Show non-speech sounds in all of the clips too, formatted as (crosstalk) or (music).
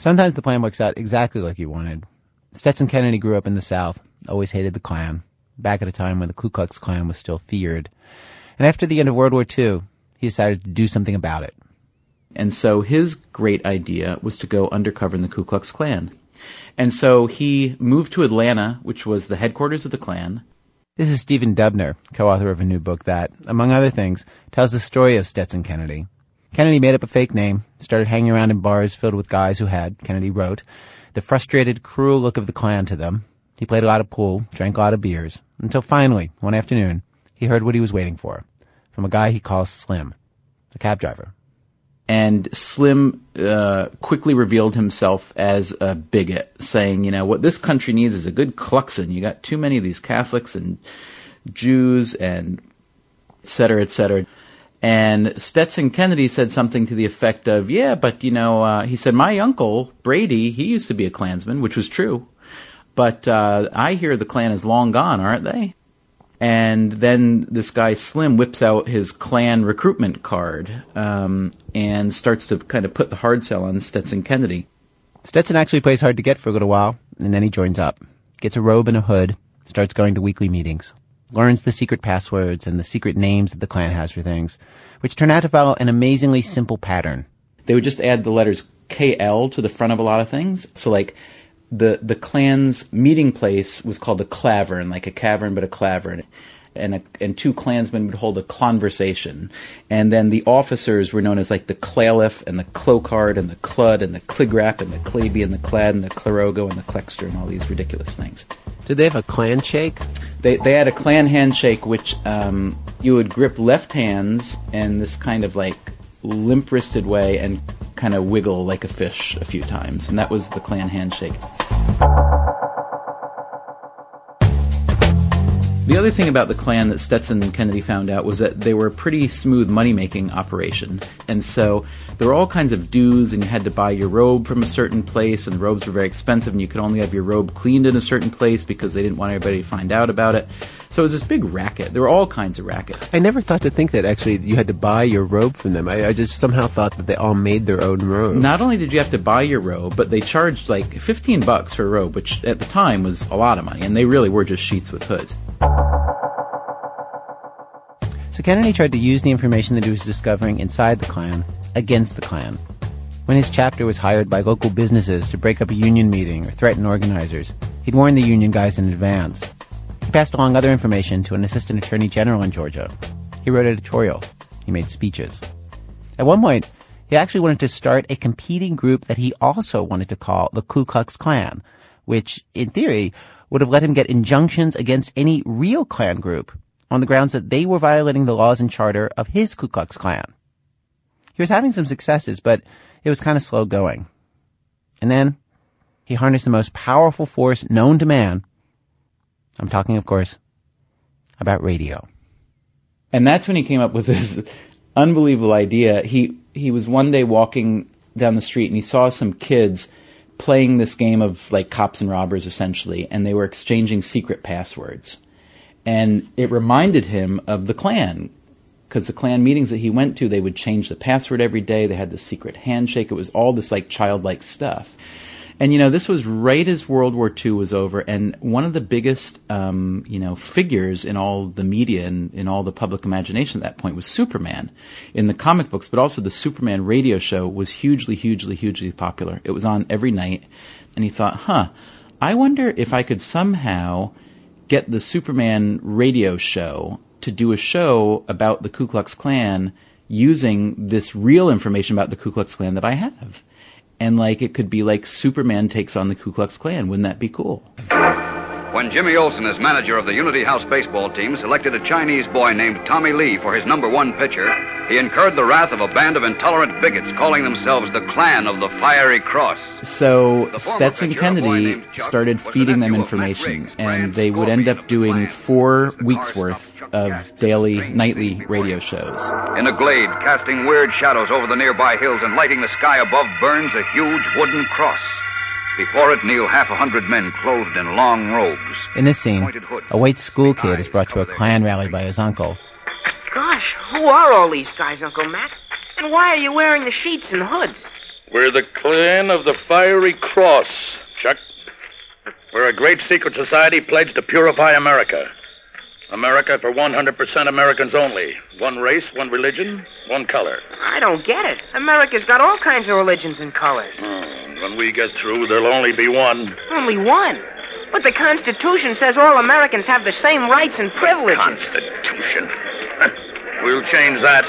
Sometimes the plan works out exactly like you wanted. Stetson Kennedy grew up in the South, always hated the Klan, back at a time when the Ku Klux Klan was still feared. And after the end of World War II, he decided to do something about it. And so his great idea was to go undercover in the Ku Klux Klan. And so he moved to Atlanta, which was the headquarters of the Klan. This is Stephen Dubner, co-author of a new book that, among other things, tells the story of Stetson Kennedy. Kennedy made up a fake name, started hanging around in bars filled with guys who had, Kennedy wrote, the frustrated, cruel look of the Klan to them. He played a lot of pool, drank a lot of beers, until finally, one afternoon, he heard what he was waiting for from a guy he calls Slim, a cab driver. And Slim uh, quickly revealed himself as a bigot, saying, you know, what this country needs is a good Kluxon. You got too many of these Catholics and Jews and et cetera, et cetera. And Stetson Kennedy said something to the effect of, yeah, but you know, uh, he said, my uncle, Brady, he used to be a Klansman, which was true. But uh, I hear the Klan is long gone, aren't they? And then this guy Slim whips out his Klan recruitment card um, and starts to kind of put the hard sell on Stetson Kennedy. Stetson actually plays hard to get for a little while, and then he joins up, gets a robe and a hood, starts going to weekly meetings learns the secret passwords and the secret names that the Klan has for things, which turn out to follow an amazingly simple pattern. They would just add the letters KL to the front of a lot of things. So like the the Klan's meeting place was called a Klavern, like a cavern but a Klavern. And, a, and two Klansmen would hold a conversation. And then the officers were known as like the Klaliff and the Klokard and the Kludd and the Kligrapp and the Klabee and the Kladd and the Klarogo and the Klexter and all these ridiculous things. Did they have a Klan shake? They, they had a Klan handshake, which um, you would grip left hands in this kind of like limp wristed way and kind of wiggle like a fish a few times. And that was the Klan handshake. The other thing about the Klan that Stetson and Kennedy found out was that they were a pretty smooth money making operation. And so there were all kinds of dues, and you had to buy your robe from a certain place, and the robes were very expensive, and you could only have your robe cleaned in a certain place because they didn't want everybody to find out about it. So it was this big racket. There were all kinds of rackets. I never thought to think that actually you had to buy your robe from them. I, I just somehow thought that they all made their own robes. Not only did you have to buy your robe, but they charged like 15 bucks for a robe, which at the time was a lot of money, and they really were just sheets with hoods. So Kennedy tried to use the information that he was discovering inside the Klan against the Klan. When his chapter was hired by local businesses to break up a union meeting or threaten organizers, he'd warn the union guys in advance. He passed along other information to an assistant attorney general in Georgia. He wrote editorials. He made speeches. At one point, he actually wanted to start a competing group that he also wanted to call the Ku Klux Klan, which, in theory, would have let him get injunctions against any real Klan group on the grounds that they were violating the laws and charter of his Ku Klux Klan. He was having some successes, but it was kind of slow going. And then he harnessed the most powerful force known to man. I'm talking, of course, about radio. And that's when he came up with this unbelievable idea. He he was one day walking down the street and he saw some kids playing this game of like cops and robbers essentially, and they were exchanging secret passwords and it reminded him of the Klan because the Klan meetings that he went to, they would change the password every day. They had the secret handshake. It was all this like childlike stuff. And you know, this was right as World War II was over, and one of the biggest, um, you know, figures in all the media and in all the public imagination at that point was Superman, in the comic books, but also the Superman radio show was hugely, hugely, hugely popular. It was on every night, and he thought, "Huh, I wonder if I could somehow get the Superman radio show to do a show about the Ku Klux Klan using this real information about the Ku Klux Klan that I have. And like it could be like Superman takes on the Ku Klux Klan. Wouldn't that be cool? When Jimmy Olsen, as manager of the Unity House baseball team, selected a Chinese boy named Tommy Lee for his number one pitcher, he incurred the wrath of a band of intolerant bigots calling themselves the Clan of the Fiery Cross. So Stetson Kennedy started feeding them information, and they would end up doing four weeks worth of daily, nightly radio shows. In a glade, casting weird shadows over the nearby hills and lighting the sky above, burns a huge wooden cross. Before it kneel half a hundred men clothed in long robes. In this scene, a white school kid is brought to a Klan rally by his uncle. Gosh, who are all these guys, Uncle Mac? And why are you wearing the sheets and hoods? We're the clan of the Fiery Cross, Chuck. We're a great secret society pledged to purify America. America for 100% Americans only. One race, one religion, one color. I don't get it. America's got all kinds of religions and colors. Hmm, When we get through, there'll only be one. Only one. But the Constitution says all Americans have the same rights and privileges. Constitution. (laughs) we'll change that.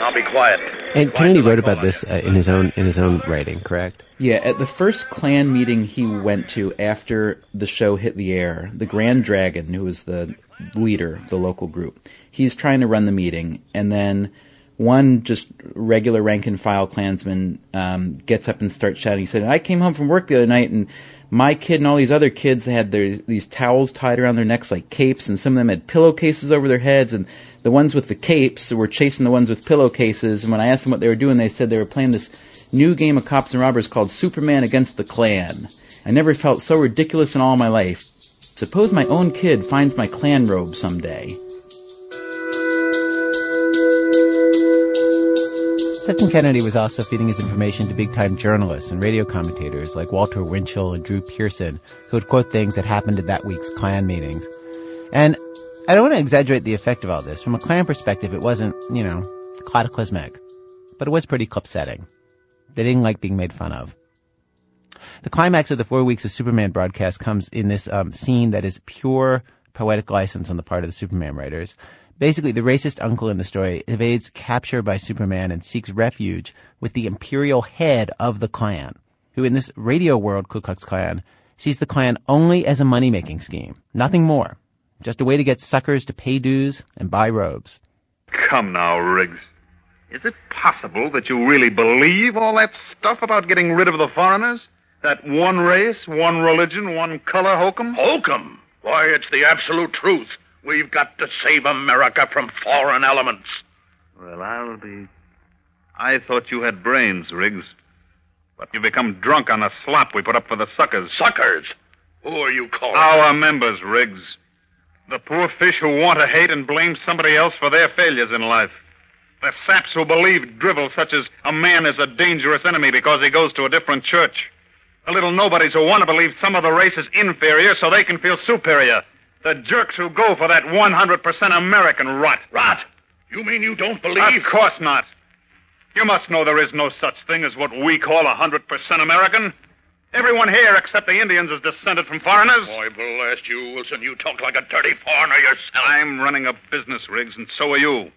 I'll be quiet. And Kennedy wrote about this uh, in his own in his own writing, correct? Yeah, at the first Klan meeting he went to after the show hit the air, the Grand Dragon, who was the leader of the local group, he's trying to run the meeting, and then one just regular rank and file Klansman um, gets up and starts shouting. He said, "I came home from work the other night and." My kid and all these other kids had their these towels tied around their necks like capes, and some of them had pillowcases over their heads, and the ones with the capes were chasing the ones with pillowcases. And when I asked them what they were doing, they said they were playing this new game of cops and robbers called Superman Against the Klan. I never felt so ridiculous in all my life. Suppose my own kid finds my Klan robe someday. Stetson Kennedy was also feeding his information to big time journalists and radio commentators like Walter Winchell and Drew Pearson, who would quote things that happened at that week's Klan meetings. And I don't want to exaggerate the effect of all this. From a Klan perspective, it wasn't, you know, cataclysmic, but it was pretty upsetting. They didn't like being made fun of. The climax of the four weeks of Superman broadcast comes in this um, scene that is pure poetic license on the part of the Superman writers. Basically, the racist uncle in the story evades capture by Superman and seeks refuge with the imperial head of the Klan, who in this radio world Ku Klux Klan sees the Klan only as a money-making scheme, nothing more. Just a way to get suckers to pay dues and buy robes. Come now, Riggs. Is it possible that you really believe all that stuff about getting rid of the foreigners? That one race, one religion, one color hokum? Hokum? Why, it's the absolute truth. We've got to save America from foreign elements. Well, I'll be. I thought you had brains, Riggs. But you've become drunk on the slop we put up for the suckers. Suckers! Who are you calling? Our members, Riggs. The poor fish who want to hate and blame somebody else for their failures in life. The saps who believe drivel such as a man is a dangerous enemy because he goes to a different church. The little nobodies who want to believe some of the race is inferior so they can feel superior. The jerks who go for that 100% American rot. Rot! You mean you don't believe? Of course not. You must know there is no such thing as what we call 100% American. Everyone here except the Indians is descended from foreigners. Boy, blast you, Wilson. You talk like a dirty foreigner yourself. I'm running a business, Riggs, and so are you.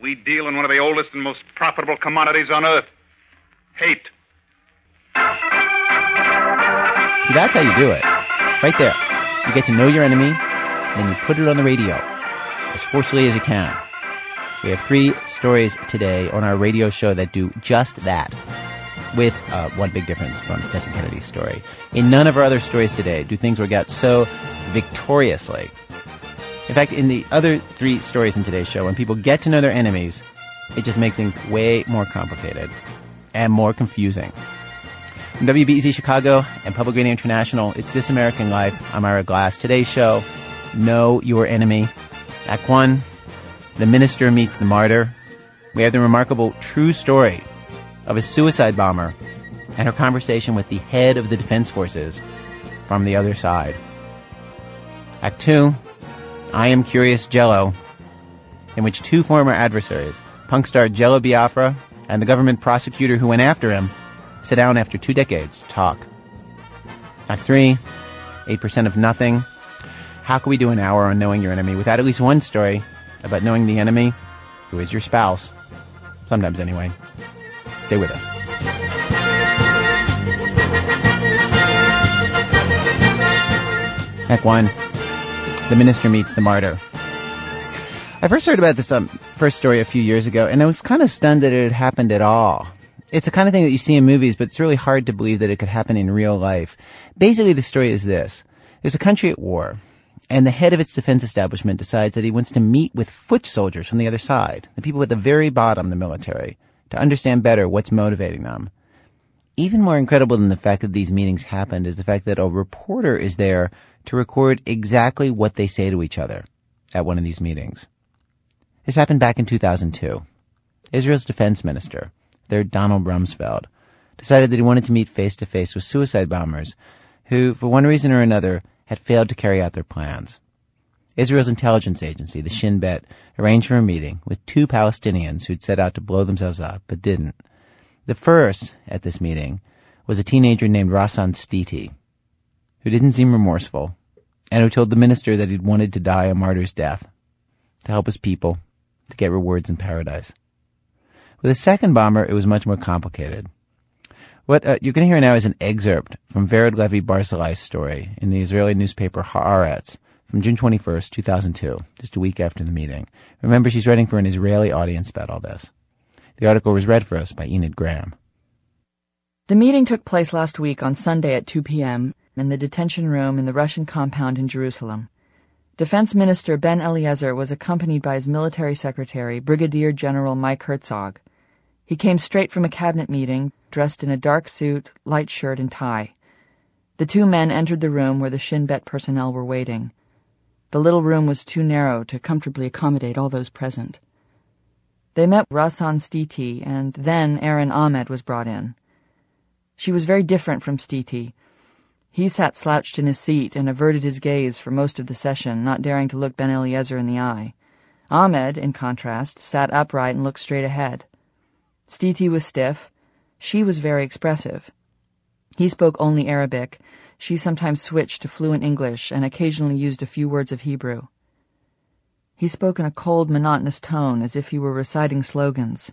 We deal in one of the oldest and most profitable commodities on earth hate. See, that's how you do it. Right there. You get to know your enemy, then you put it on the radio as forcefully as you can. We have three stories today on our radio show that do just that, with uh, one big difference from Stetson Kennedy's story. In none of our other stories today do things work out so victoriously. In fact, in the other three stories in today's show, when people get to know their enemies, it just makes things way more complicated and more confusing. From WBEZ Chicago and Public Radio International, it's This American Life. I'm Ira Glass. Today's show, Know Your Enemy. Act one, the minister meets the martyr. We have the remarkable true story of a suicide bomber and her conversation with the head of the defense forces from the other side. Act two, I Am Curious Jello, in which two former adversaries, punk star Jello Biafra and the government prosecutor who went after him, sit down after two decades to talk. Act three, 8% of nothing. How can we do an hour on knowing your enemy without at least one story about knowing the enemy who is your spouse? Sometimes, anyway. Stay with us. Act one The minister meets the martyr. I first heard about this um, first story a few years ago, and I was kind of stunned that it had happened at all. It's the kind of thing that you see in movies, but it's really hard to believe that it could happen in real life. Basically, the story is this. There's a country at war, and the head of its defense establishment decides that he wants to meet with foot soldiers from the other side, the people at the very bottom, the military, to understand better what's motivating them. Even more incredible than the fact that these meetings happened is the fact that a reporter is there to record exactly what they say to each other at one of these meetings. This happened back in 2002. Israel's defense minister, their Donald Rumsfeld, decided that he wanted to meet face to face with suicide bombers who, for one reason or another, had failed to carry out their plans. Israel's intelligence agency, the Shin Bet, arranged for a meeting with two Palestinians who'd set out to blow themselves up, but didn't. The first at this meeting was a teenager named Rasan Stiti, who didn't seem remorseful, and who told the minister that he'd wanted to die a martyr's death, to help his people, to get rewards in paradise. With the second bomber, it was much more complicated. What uh, you can hear now is an excerpt from Vered Levy Barzilai's story in the Israeli newspaper Haaretz from June 21st, 2002, just a week after the meeting. Remember, she's writing for an Israeli audience about all this. The article was read for us by Enid Graham. The meeting took place last week on Sunday at 2 p.m. in the detention room in the Russian compound in Jerusalem. Defense Minister Ben Eliezer was accompanied by his military secretary, Brigadier General Mike Herzog. He came straight from a cabinet meeting, dressed in a dark suit, light shirt, and tie. The two men entered the room where the Shin Bet personnel were waiting. The little room was too narrow to comfortably accommodate all those present. They met Rassan Stiti, and then Arin Ahmed was brought in. She was very different from Stiti. He sat slouched in his seat and averted his gaze for most of the session, not daring to look Ben Eliezer in the eye. Ahmed, in contrast, sat upright and looked straight ahead. Stiti was stiff. She was very expressive. He spoke only Arabic. She sometimes switched to fluent English and occasionally used a few words of Hebrew. He spoke in a cold, monotonous tone, as if he were reciting slogans.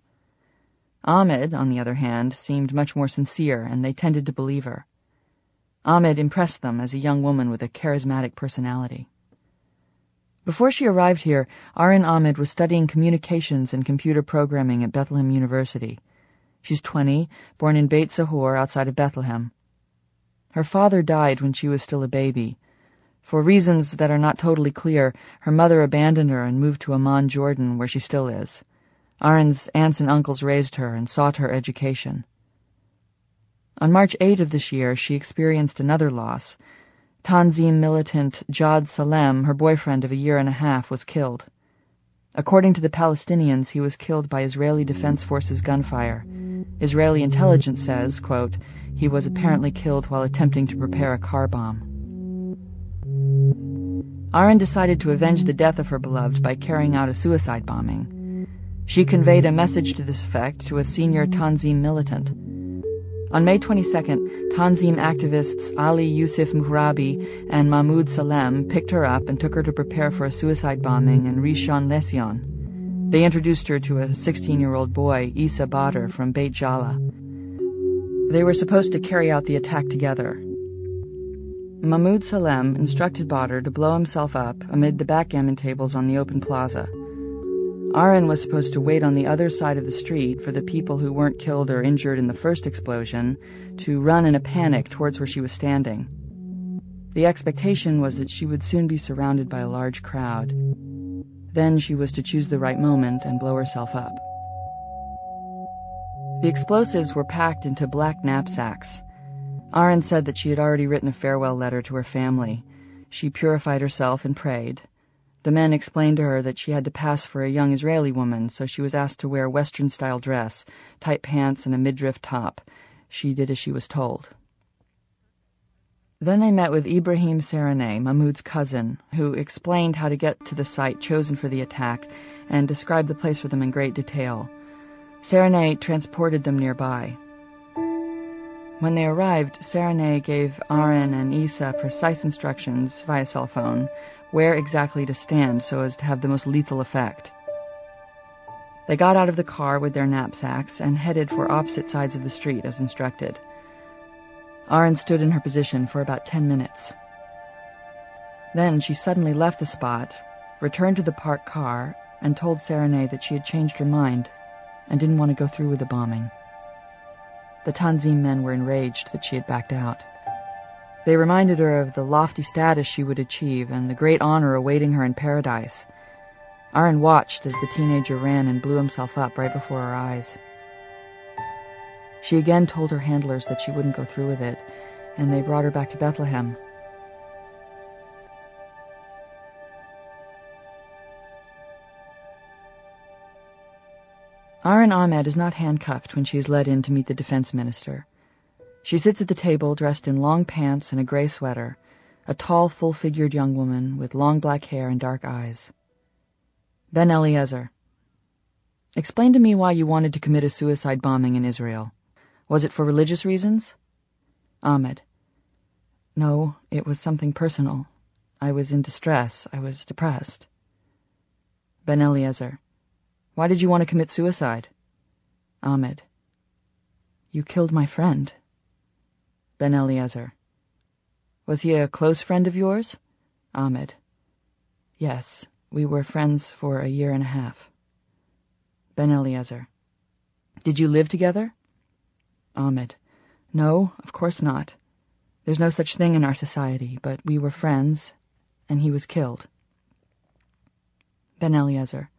Ahmed, on the other hand, seemed much more sincere, and they tended to believe her. Ahmed impressed them as a young woman with a charismatic personality. Before she arrived here, Arin Ahmed was studying communications and computer programming at Bethlehem University. She's 20, born in Beit Sahur outside of Bethlehem. Her father died when she was still a baby. For reasons that are not totally clear, her mother abandoned her and moved to Amman, Jordan, where she still is. Arin's aunts and uncles raised her and sought her education. On March 8 of this year, she experienced another loss. Tanzim militant Jad Salem, her boyfriend of a year and a half, was killed. According to the Palestinians, he was killed by Israeli Defense Forces gunfire. Israeli intelligence says, quote, he was apparently killed while attempting to prepare a car bomb. Arin decided to avenge the death of her beloved by carrying out a suicide bombing. She conveyed a message to this effect to a senior Tanzim militant. On May 22nd, Tanzim activists Ali Yusuf Muhrabi and Mahmoud Salem picked her up and took her to prepare for a suicide bombing in Rishon LeZion. They introduced her to a 16-year-old boy, Isa Badr, from Beit Jala. They were supposed to carry out the attack together. Mahmoud Salem instructed Badr to blow himself up amid the backgammon tables on the open plaza. Arin was supposed to wait on the other side of the street for the people who weren't killed or injured in the first explosion to run in a panic towards where she was standing. The expectation was that she would soon be surrounded by a large crowd. Then she was to choose the right moment and blow herself up. The explosives were packed into black knapsacks. Arin said that she had already written a farewell letter to her family. She purified herself and prayed. The men explained to her that she had to pass for a young Israeli woman, so she was asked to wear a Western-style dress, tight pants, and a midriff top. She did as she was told. Then they met with Ibrahim Sarahneh, Mahmoud's cousin, who explained how to get to the site chosen for the attack and described the place for them in great detail. Sarahneh transported them nearby. When they arrived, Sarahneh gave Arin and Isa precise instructions via cell phone where exactly to stand so as to have the most lethal effect. They got out of the car with their knapsacks and headed for opposite sides of the street as instructed. Arin stood in her position for about ten minutes. Then she suddenly left the spot, returned to the parked car, and told Sarahneh that she had changed her mind and didn't want to go through with the bombing. The Tanzim men were enraged that she had backed out. They reminded her of the lofty status she would achieve and the great honor awaiting her in paradise. Arin watched as the teenager ran and blew himself up right before her eyes. She again told her handlers that she wouldn't go through with it, and they brought her back to Bethlehem. Arin Ahmed is not handcuffed when she is led in to meet the defense minister. She sits at the table dressed in long pants and a gray sweater, a tall, full-figured young woman with long black hair and dark eyes. Ben Eliezer. Explain to me why you wanted to commit a suicide bombing in Israel. Was it for religious reasons? Ahmed. No, it was something personal. I was in distress. I was depressed. Ben Eliezer. Why did you want to commit suicide? Ahmed. You killed my friend. Ben Eliezer. Was he a close friend of yours? Ahmed. Yes, we were friends for a year and a half. Ben Eliezer. Did you live together? Ahmed. No, of course not. There's no such thing in our society, but we were friends, and he was killed. Ben Eliezer.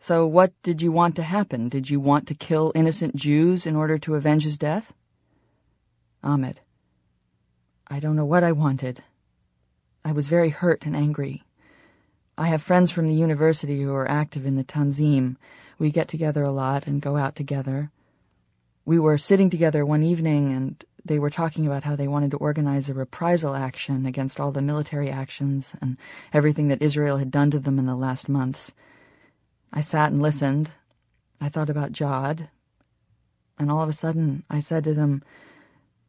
So what did you want to happen? Did you want to kill innocent Jews in order to avenge his death? Ahmed. I don't know what I wanted. I was very hurt and angry. I have friends from the university who are active in the Tanzim. We get together a lot and go out together. We were sitting together one evening and they were talking about how they wanted to organize a reprisal action against all the military actions and everything that Israel had done to them in the last months. I sat and listened. I thought about Jod. And all of a sudden, I said to them,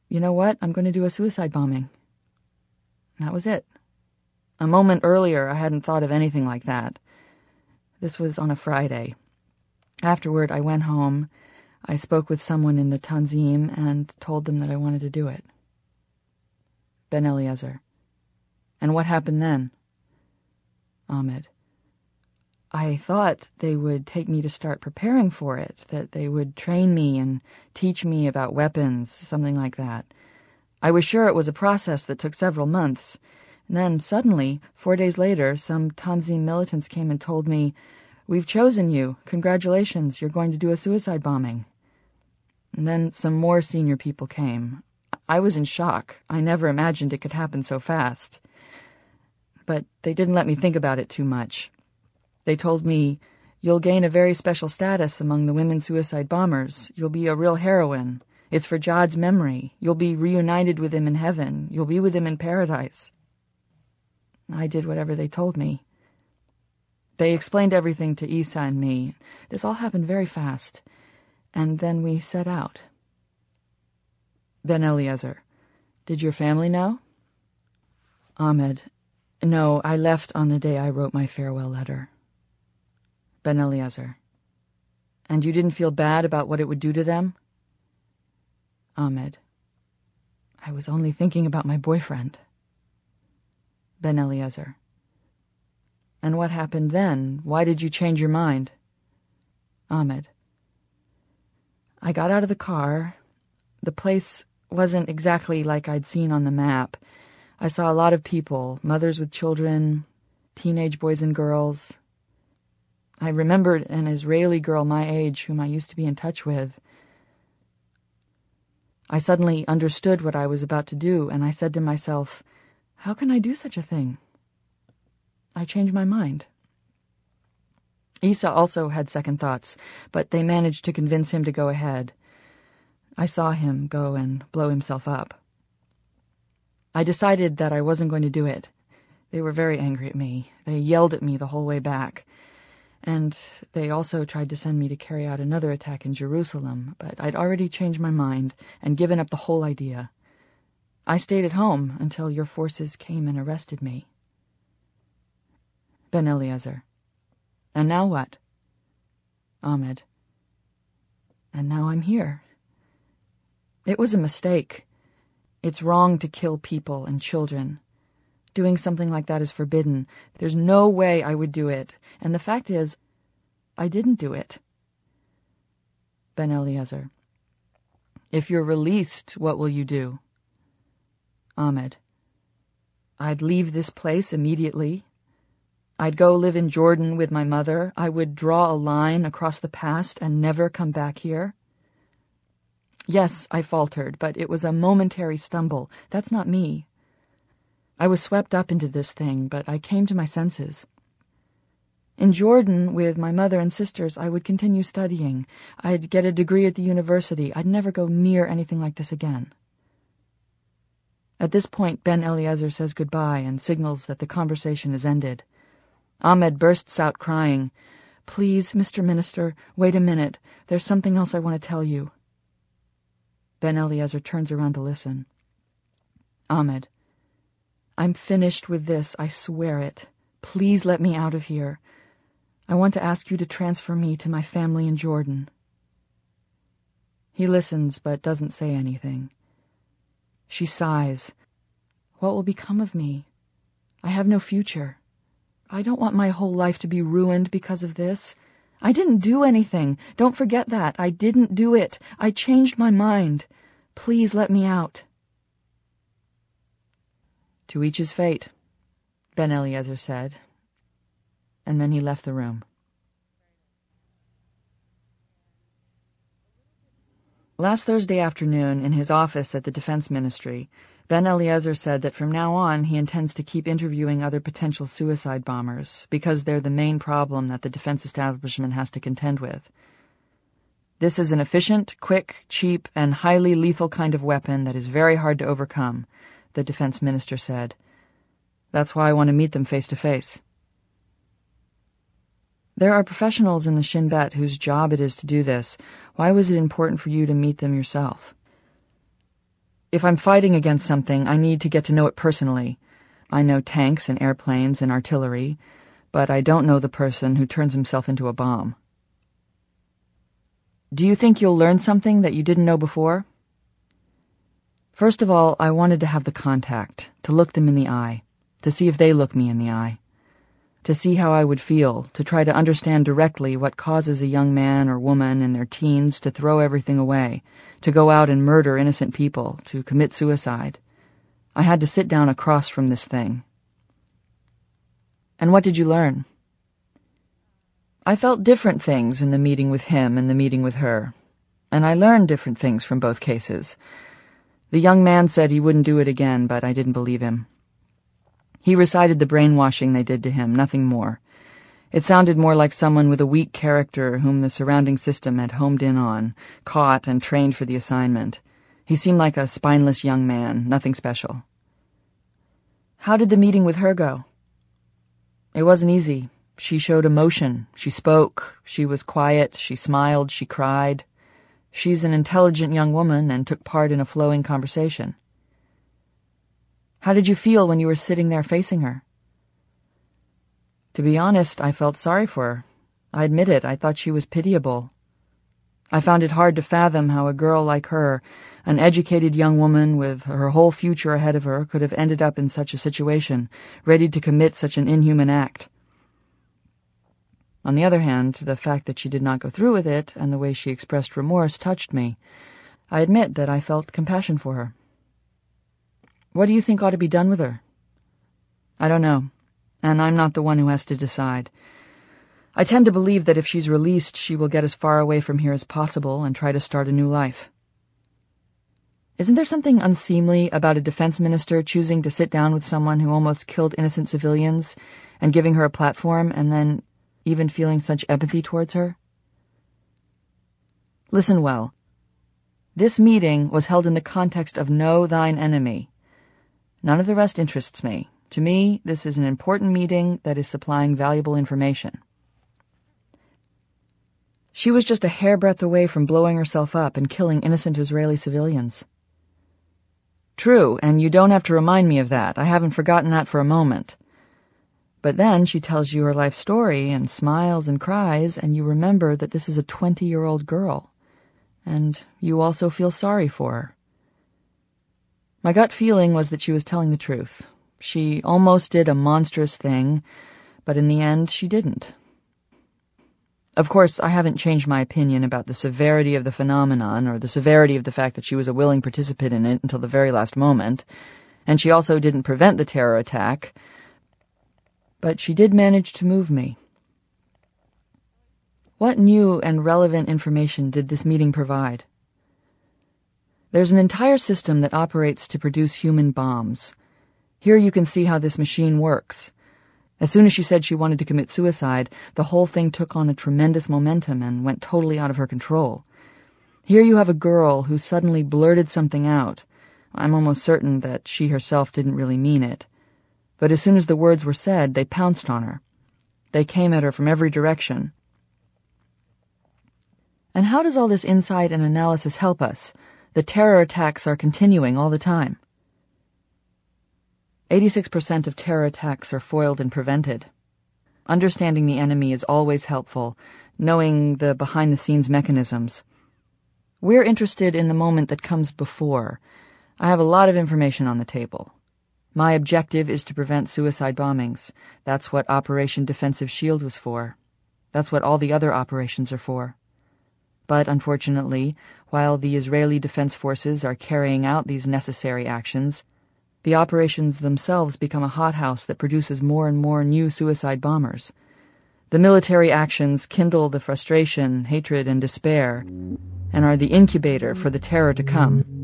You know what? I'm going to do a suicide bombing. That was it. A moment earlier, I hadn't thought of anything like that. This was on a Friday. Afterward, I went home. I spoke with someone in the Tanzim and told them that I wanted to do it. Ben Eliezer. And what happened then? Ahmed. I thought they would take me to start preparing for it, that they would train me and teach me about weapons, something like that. I was sure it was a process that took several months. And then, suddenly, four days later, some Tanzim militants came and told me, We've chosen you. Congratulations, you're going to do a suicide bombing. And then some more senior people came. I was in shock. I never imagined it could happen so fast. But they didn't let me think about it too much. They told me, You'll gain a very special status among the women suicide bombers. You'll be a real heroine. It's for Jod's memory. You'll be reunited with him in heaven. You'll be with him in paradise. I did whatever they told me. They explained everything to Isa and me. This all happened very fast. And then we set out. Ben Eliezer. Did your family know? Ahmed. No, I left on the day I wrote my farewell letter. Ben Eliezer. And you didn't feel bad about what it would do to them? Ahmed. I was only thinking about my boyfriend. Ben Eliezer. And what happened then? Why did you change your mind? Ahmed. I got out of the car. The place wasn't exactly like I'd seen on the map. I saw a lot of people, mothers with children, teenage boys and girls, I remembered an Israeli girl my age whom I used to be in touch with. I suddenly understood what I was about to do, and I said to myself, How can I do such a thing? I changed my mind. Isa also had second thoughts, but they managed to convince him to go ahead. I saw him go and blow himself up. I decided that I wasn't going to do it. They were very angry at me. They yelled at me the whole way back and they also tried to send me to carry out another attack in Jerusalem, but I'd already changed my mind and given up the whole idea. I stayed at home until your forces came and arrested me. Ben Eliezer. And now what? Ahmed. And now I'm here. It was a mistake. It's wrong to kill people and children. Doing something like that is forbidden. There's no way I would do it. And the fact is, I didn't do it. Ben Eliezer. If you're released, what will you do? Ahmed. I'd leave this place immediately. I'd go live in Jordan with my mother. I would draw a line across the past and never come back here. Yes, I faltered, but it was a momentary stumble. That's not me. I was swept up into this thing, but I came to my senses. In Jordan, with my mother and sisters, I would continue studying. I'd get a degree at the university. I'd never go near anything like this again. At this point, Ben Eliezer says goodbye and signals that the conversation is ended. Ahmed bursts out crying. Please, Mr. Minister, wait a minute. There's something else I want to tell you. Ben Eliezer turns around to listen. Ahmed, I'm finished with this, I swear it. Please let me out of here. I want to ask you to transfer me to my family in Jordan. He listens but doesn't say anything. She sighs. What will become of me? I have no future. I don't want my whole life to be ruined because of this. I didn't do anything. Don't forget that. I didn't do it. I changed my mind. Please let me out. To each his fate, Ben Eliezer said, and then he left the room. Last Thursday afternoon, in his office at the Defense Ministry, Ben Eliezer said that from now on he intends to keep interviewing other potential suicide bombers because they're the main problem that the defense establishment has to contend with. This is an efficient, quick, cheap, and highly lethal kind of weapon that is very hard to overcome, the defense minister said. That's why I want to meet them face to face. There are professionals in the Shin Bet whose job it is to do this. Why was it important for you to meet them yourself? If I'm fighting against something, I need to get to know it personally. I know tanks and airplanes and artillery, but I don't know the person who turns himself into a bomb. Do you think you'll learn something that you didn't know before? First of all, I wanted to have the contact, to look them in the eye, to see if they look me in the eye, to see how I would feel, to try to understand directly what causes a young man or woman in their teens to throw everything away, to go out and murder innocent people, to commit suicide. I had to sit down across from this thing. And what did you learn? I felt different things in the meeting with him and the meeting with her, and I learned different things from both cases. The young man said he wouldn't do it again, but I didn't believe him. He recited the brainwashing they did to him, nothing more. It sounded more like someone with a weak character whom the surrounding system had homed in on, caught and trained for the assignment. He seemed like a spineless young man, nothing special. How did the meeting with her go? It wasn't easy. She showed emotion. She spoke. She was quiet. She smiled. She cried. She's an intelligent young woman and took part in a flowing conversation. How did you feel when you were sitting there facing her? To be honest, I felt sorry for her. I admit it, I thought she was pitiable. I found it hard to fathom how a girl like her, an educated young woman with her whole future ahead of her, could have ended up in such a situation, ready to commit such an inhuman act. On the other hand, the fact that she did not go through with it, and the way she expressed remorse, touched me. I admit that I felt compassion for her. What do you think ought to be done with her? I don't know and I'm not the one who has to decide. I tend to believe that if she's released, she will get as far away from here as possible and try to start a new life. Isn't there something unseemly about a defense minister choosing to sit down with someone who almost killed innocent civilians and giving her a platform and then even feeling such empathy towards her? Listen well. This meeting was held in the context of Know Thine Enemy. None of the rest interests me. To me, this is an important meeting that is supplying valuable information. She was just a hairbreadth away from blowing herself up and killing innocent Israeli civilians. True, and you don't have to remind me of that. I haven't forgotten that for a moment. But then she tells you her life story and smiles and cries, and you remember that this is a 20 year old girl. And you also feel sorry for her. My gut feeling was that she was telling the truth, she almost did a monstrous thing, but in the end she didn't. Of course, I haven't changed my opinion about the severity of the phenomenon or the severity of the fact that she was a willing participant in it until the very last moment, and she also didn't prevent the terror attack, but she did manage to move me. What new and relevant information did this meeting provide? There's an entire system that operates to produce human bombs. Here you can see how this machine works. As soon as she said she wanted to commit suicide, the whole thing took on a tremendous momentum and went totally out of her control. Here you have a girl who suddenly blurted something out, I'm almost certain that she herself didn't really mean it. But as soon as the words were said, they pounced on her. They came at her from every direction. And how does all this insight and analysis help us? The terror attacks are continuing all the time. 86% of terror attacks are foiled and prevented. Understanding the enemy is always helpful, knowing the behind the scenes mechanisms. We're interested in the moment that comes before. I have a lot of information on the table. My objective is to prevent suicide bombings. That's what Operation Defensive Shield was for. That's what all the other operations are for. But unfortunately, while the Israeli Defense Forces are carrying out these necessary actions, the operations themselves become a hothouse that produces more and more new suicide bombers. The military actions kindle the frustration, hatred, and despair, and are the incubator for the terror to come.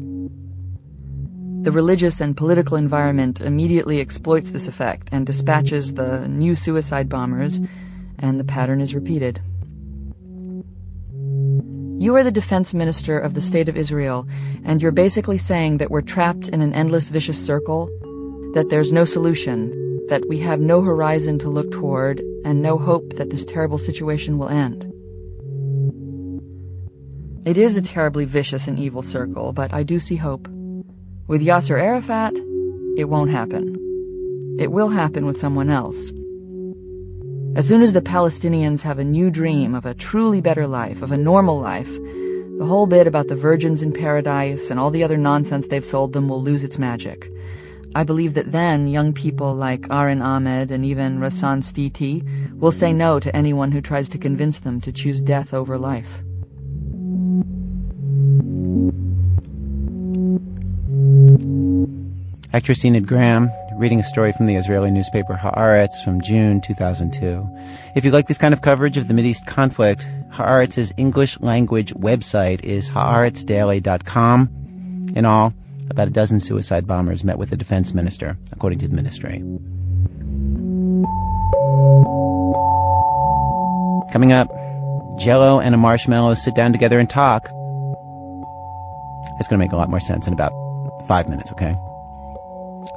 The religious and political environment immediately exploits this effect and dispatches the new suicide bombers, and the pattern is repeated. You are the defense minister of the State of Israel, and you're basically saying that we're trapped in an endless vicious circle, that there's no solution, that we have no horizon to look toward, and no hope that this terrible situation will end. It is a terribly vicious and evil circle, but I do see hope. With Yasser Arafat, it won't happen. It will happen with someone else. As soon as the Palestinians have a new dream of a truly better life, of a normal life, the whole bit about the virgins in paradise and all the other nonsense they've sold them will lose its magic. I believe that then young people like Arin Ahmed and even Rassan Stiti will say no to anyone who tries to convince them to choose death over life. Actress Enid Graham reading a story from the Israeli newspaper Haaretz from June 2002. If you like this kind of coverage of the Mideast conflict, Haaretz's English language website is haaretzdaily.com. In all, about a dozen suicide bombers met with the defense minister, according to the ministry. Coming up, Jello and a marshmallow sit down together and talk. It's going to make a lot more sense in about five minutes, okay?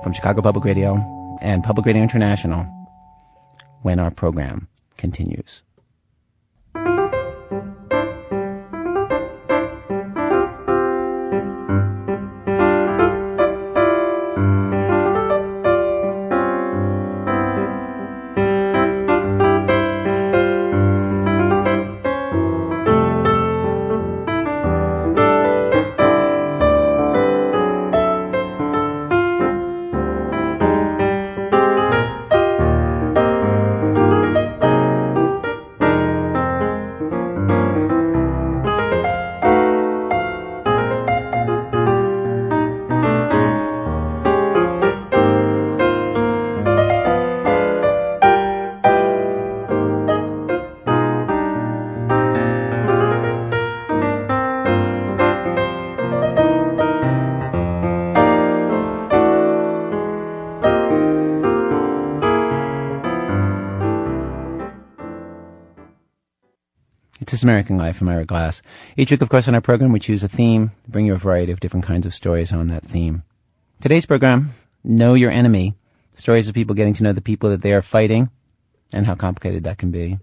From Chicago Public Radio and Public Radio International when our program continues. This American Life. I'm Ira Glass. Each week, of course, on our program, we choose a theme, bring you a variety of different kinds of stories on that theme. Today's program, Know Your Enemy. Stories of people getting to know the people that they are fighting and how complicated that can be.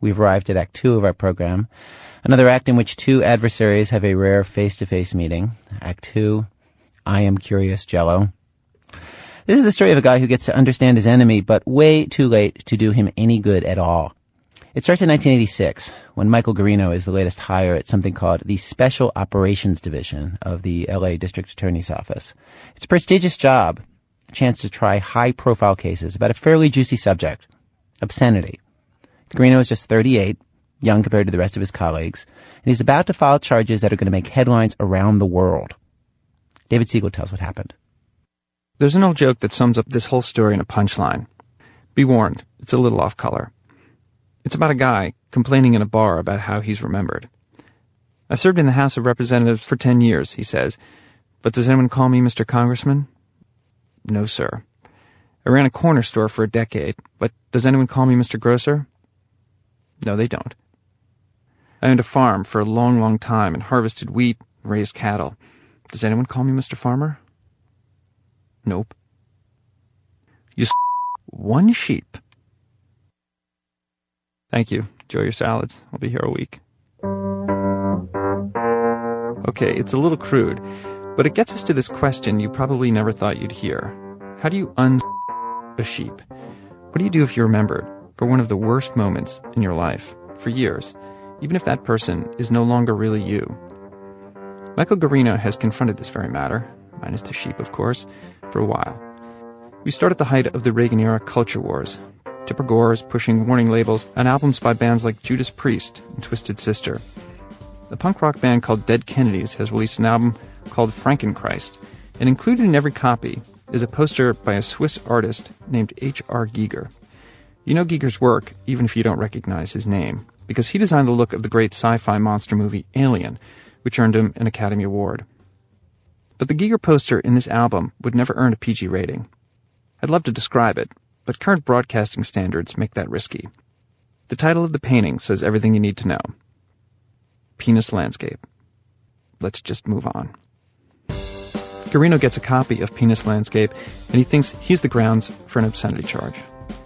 We've arrived at Act Two of our program, another act in which two adversaries have a rare face-to-face meeting. Act Two, I Am Curious Jello. This is the story of a guy who gets to understand his enemy, but way too late to do him any good at all. It starts in 1986 when Michael Guarino is the latest hire at something called the Special Operations Division of the LA District Attorney's Office. It's a prestigious job, a chance to try high profile cases about a fairly juicy subject, obscenity. Guarino is just 38, young compared to the rest of his colleagues, and he's about to file charges that are going to make headlines around the world. David Siegel tells what happened. There's an old joke that sums up this whole story in a punchline. Be warned, it's a little off color. It's about a guy complaining in a bar about how he's remembered. I served in the House of Representatives for ten years, he says, but does anyone call me Mr. Congressman? No, sir. I ran a corner store for a decade, but does anyone call me Mr. Grocer? No, they don't. I owned a farm for a long, long time and harvested wheat and raised cattle. Does anyone call me Mr. Farmer? Nope. You one sheep. Thank you. Enjoy your salads. I'll be here a week. Okay, it's a little crude, but it gets us to this question you probably never thought you'd hear. How do you un a sheep? What do you do if you're remembered for one of the worst moments in your life for years, even if that person is no longer really you? Michael Guarino has confronted this very matter, minus the sheep, of course, for a while. We start at the height of the Reagan era culture wars. Tipper Gore is pushing warning labels on albums by bands like Judas Priest and Twisted Sister. The punk rock band called Dead Kennedys has released an album called Frankenchrist, and included in every copy is a poster by a Swiss artist named H.R. Giger. You know Giger's work, even if you don't recognize his name, because he designed the look of the great sci fi monster movie Alien, which earned him an Academy Award. But the Giger poster in this album would never earn a PG rating. I'd love to describe it, but current broadcasting standards make that risky. The title of the painting says everything you need to know Penis Landscape. Let's just move on. Guarino gets a copy of Penis Landscape, and he thinks he's the grounds for an obscenity charge.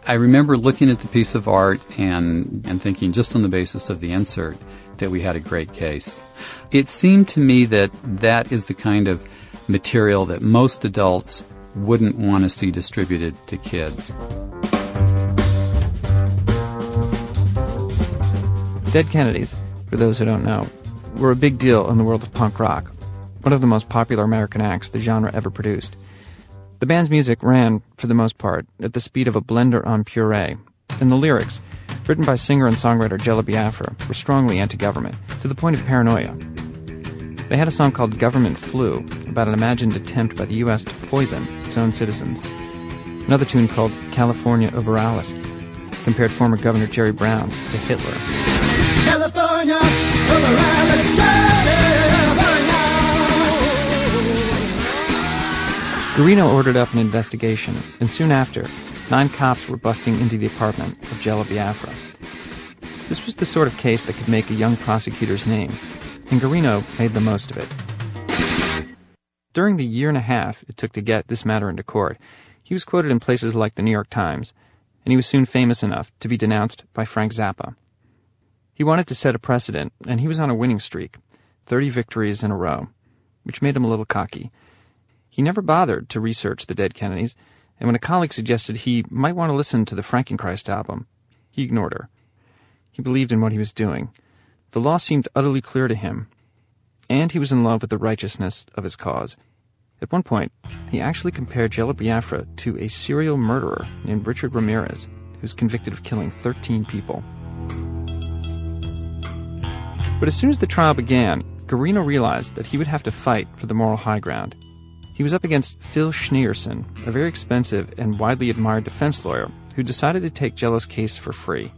I remember looking at the piece of art and, and thinking, just on the basis of the insert, that we had a great case. It seemed to me that that is the kind of material that most adults wouldn't want to see distributed to kids. Dead Kennedys, for those who don't know, were a big deal in the world of punk rock, one of the most popular American acts the genre ever produced. The band's music ran, for the most part, at the speed of a blender on puree, and the lyrics, written by singer and songwriter Jello Biafra, were strongly anti government, to the point of paranoia. They had a song called Government Flu about an imagined attempt by the U.S. to poison its own citizens. Another tune called California Über Alles compared former Governor Jerry Brown to Hitler. California, over Guarino ordered up an investigation, and soon after, nine cops were busting into the apartment of Jello Biafra. This was the sort of case that could make a young prosecutor's name, and Guarino made the most of it. During the year and a half it took to get this matter into court, he was quoted in places like the New York Times, and he was soon famous enough to be denounced by Frank Zappa. He wanted to set a precedent, and he was on a winning streak 30 victories in a row, which made him a little cocky. He never bothered to research the Dead Kennedys, and when a colleague suggested he might want to listen to the Frankenchrist album, he ignored her. He believed in what he was doing. The law seemed utterly clear to him, and he was in love with the righteousness of his cause. At one point, he actually compared Jello Biafra to a serial murderer named Richard Ramirez, who's convicted of killing 13 people. But as soon as the trial began, Guarino realized that he would have to fight for the moral high ground. He was up against Phil Schnayerson, a very expensive and widely admired defense lawyer who decided to take Jello's case for free.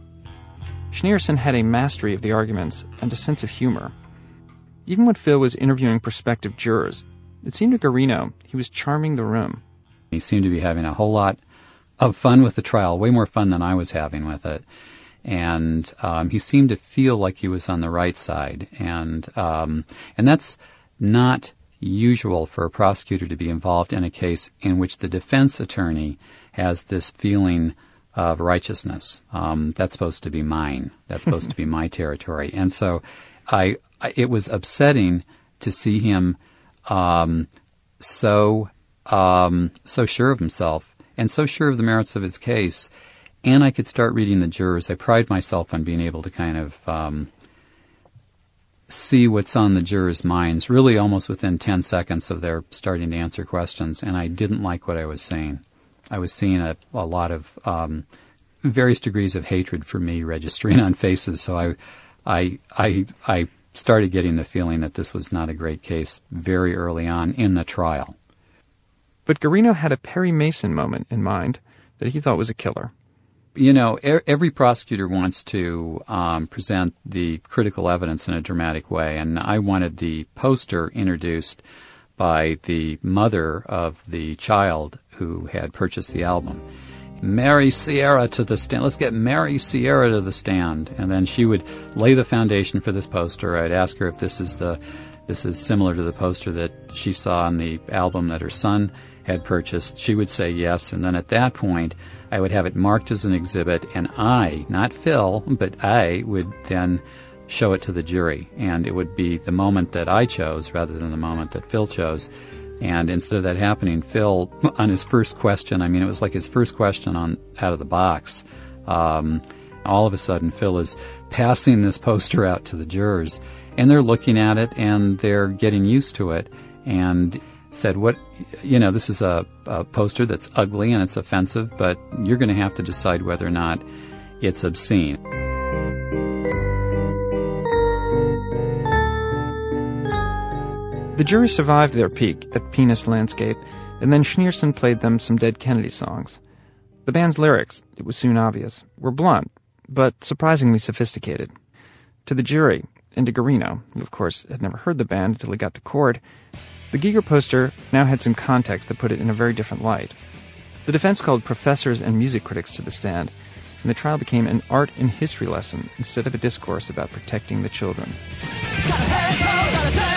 Schnayerson had a mastery of the arguments and a sense of humor. Even when Phil was interviewing prospective jurors, it seemed to Guarino he was charming the room. He seemed to be having a whole lot of fun with the trial, way more fun than I was having with it. And um, he seemed to feel like he was on the right side, and um, and that's not usual for a prosecutor to be involved in a case in which the defense attorney has this feeling of righteousness. Um, that's supposed to be mine. That's supposed to be my (laughs) territory. And so, I, I, it was upsetting to see him um, so um, so sure of himself and so sure of the merits of his case. And I could start reading the jurors. I pride myself on being able to kind of um, see what's on the jurors' minds, really almost within 10 seconds of their starting to answer questions, and I didn't like what I was seeing. I was seeing a, a lot of um, various degrees of hatred for me registering on faces, so I, I, I, I started getting the feeling that this was not a great case very early on in the trial. But Guarino had a Perry Mason moment in mind that he thought was a killer. You know, every prosecutor wants to um, present the critical evidence in a dramatic way, and I wanted the poster introduced by the mother of the child who had purchased the album. Mary Sierra to the stand. Let's get Mary Sierra to the stand, and then she would lay the foundation for this poster. I'd ask her if this is the this is similar to the poster that she saw on the album that her son had purchased, she would say yes, and then at that point, I would have it marked as an exhibit, and I, not Phil, but I would then show it to the jury, and it would be the moment that I chose rather than the moment that Phil chose. And instead of that happening, Phil, (laughs) on his first question, I mean, it was like his first question on out of the box. Um, all of a sudden, Phil is passing this poster out to the jurors, and they're looking at it and they're getting used to it, and said, "What, you know, this is a, a poster that's ugly and it's offensive, but you're going to have to decide whether or not it's obscene." The jury survived their peak at Penis Landscape, and then Schnayerson played them some Dead Kennedy songs. The band's lyrics, it was soon obvious, were blunt, but surprisingly sophisticated. To the jury, and to Guarino, who of course had never heard the band until he got to court, the Giger poster now had some context that put it in a very different light. The defense called professors and music critics to the stand, and the trial became an art and history lesson instead of a discourse about protecting the children. (laughs)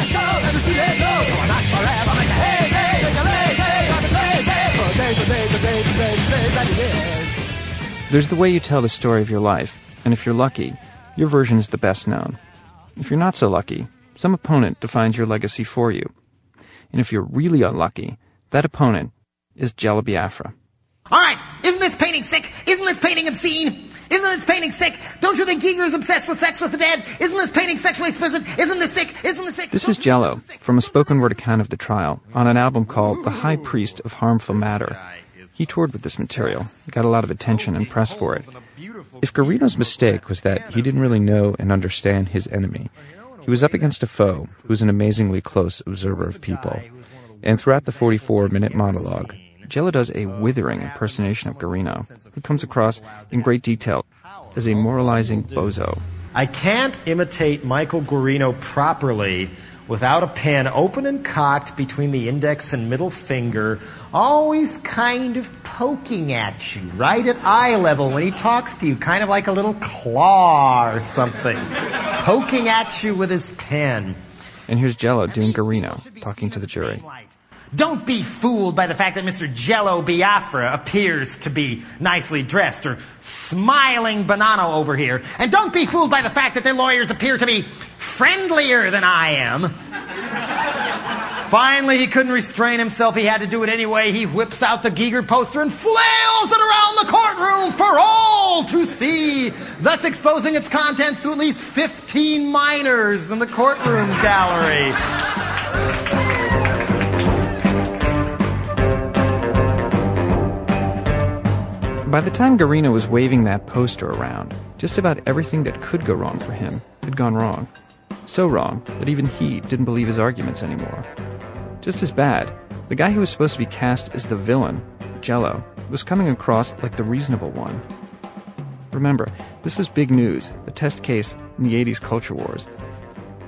There's the way you tell the story of your life, and if you're lucky, your version is the best known. If you're not so lucky, some opponent defines your legacy for you. And if you're really unlucky, that opponent is Jello Biafra. All right, isn't this painting sick? Isn't this painting obscene? Isn't this painting sick? Don't you think Giger is obsessed with sex with the dead? Isn't this painting sexually explicit? Isn't this sick? Isn't this sick? This is Jello from a spoken word account of the trial on an album called The High Priest of Harmful Matter. He toured with this material, got a lot of attention and press for it. If Guarino's mistake was that he didn't really know and understand his enemy, he was up against a foe who was an amazingly close observer of people. And throughout the 44 minute monologue, Jello does a withering impersonation of Guarino, who comes across in great detail as a moralizing bozo. I can't imitate Michael Guarino properly without a pen open and cocked between the index and middle finger, always kind of poking at you, right at eye level when he talks to you, kind of like a little claw or something, poking at you with his pen. And here's Jello doing Guarino, talking to the jury. Don't be fooled by the fact that Mr. Jello Biafra appears to be nicely dressed or smiling banana over here. And don't be fooled by the fact that their lawyers appear to be friendlier than I am. Finally, he couldn't restrain himself. He had to do it anyway. He whips out the Giger poster and flails it around the courtroom for all to see, thus exposing its contents to at least 15 minors in the courtroom gallery. By the time Guarino was waving that poster around, just about everything that could go wrong for him had gone wrong. So wrong that even he didn't believe his arguments anymore. Just as bad, the guy who was supposed to be cast as the villain, Jello, was coming across like the reasonable one. Remember, this was big news, a test case in the 80s culture wars.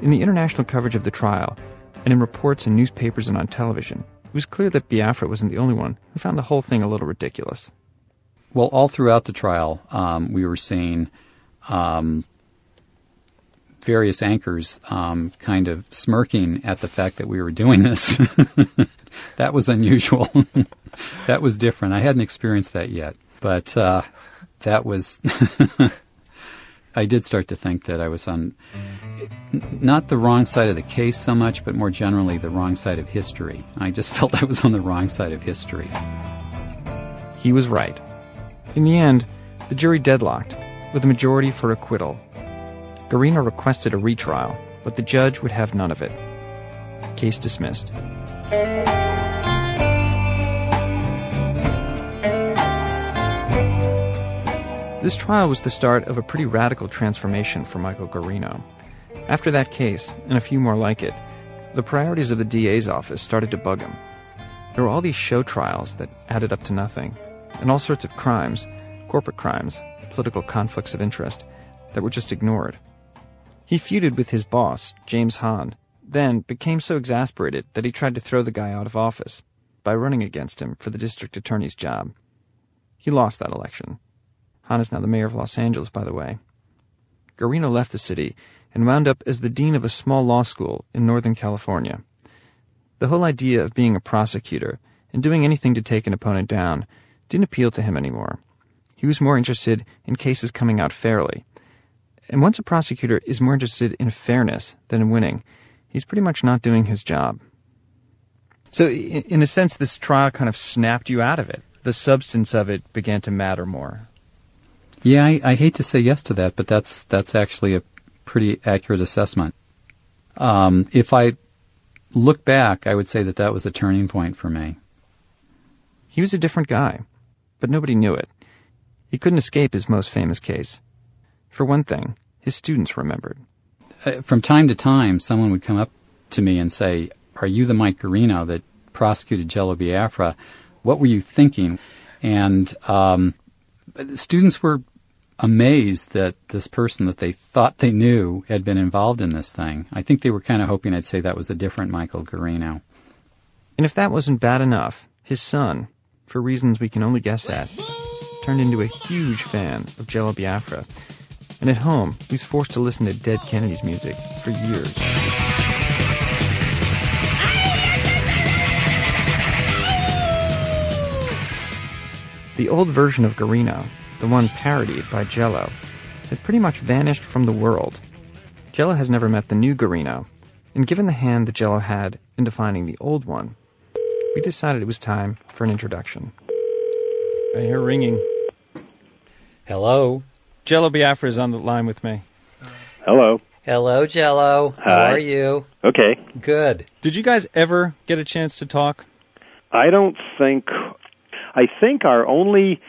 In the international coverage of the trial, and in reports in newspapers and on television, it was clear that Biafra wasn't the only one who found the whole thing a little ridiculous. Well, all throughout the trial, um, we were seeing um, various anchors um, kind of smirking at the fact that we were doing this. (laughs) that was unusual. (laughs) that was different. I hadn't experienced that yet, but uh, that was. (laughs) I did start to think that I was on not the wrong side of the case so much, but more generally the wrong side of history. I just felt I was on the wrong side of history. He was right. In the end, the jury deadlocked, with a majority for acquittal. Guarino requested a retrial, but the judge would have none of it. Case dismissed. This trial was the start of a pretty radical transformation for Michael Guarino. After that case, and a few more like it, the priorities of the DA's office started to bug him. There were all these show trials that added up to nothing, and all sorts of crimes, corporate crimes, political conflicts of interest, that were just ignored. He feuded with his boss, James Hahn, then became so exasperated that he tried to throw the guy out of office by running against him for the district attorney's job. He lost that election. Hahn is now the mayor of Los Angeles, by the way. Guarino left the city and wound up as the dean of a small law school in Northern California. The whole idea of being a prosecutor and doing anything to take an opponent down didn't appeal to him anymore. He was more interested in cases coming out fairly. And once a prosecutor is more interested in fairness than in winning, he's pretty much not doing his job. So, in, a sense, this trial kind of snapped you out of it. The substance of it began to matter more. Yeah, I, I hate to say yes to that, but that's that's actually a pretty accurate assessment. Um, if I look back, I would say that that was a turning point for me. He was a different guy, but nobody knew it. He couldn't escape his most famous case. For one thing, his students remembered. Uh, from time to time, someone would come up to me and say, Are you the Mike Guarino that prosecuted Jello Biafra? What were you thinking? And um, students were amazed that this person that they thought they knew had been involved in this thing. I think they were kind of hoping I'd say that was a different Michael Guarino. And if that wasn't bad enough, his son, for reasons we can only guess at, turned into a huge fan of Jello Biafra. And at home, he was forced to listen to Dead Kennedy's music for years. The old version of Guarino, the one parodied by Jello, has pretty much vanished from the world. Jello has never met the new Guarino, and given the hand that Jello had in defining the old one, we decided it was time for an introduction. I hear ringing. Hello. Jello Biafra is on the line with me. Hello. Hello, Jello. How are you? Okay. Good. Did you guys ever get a chance to talk? I don't think. I think our only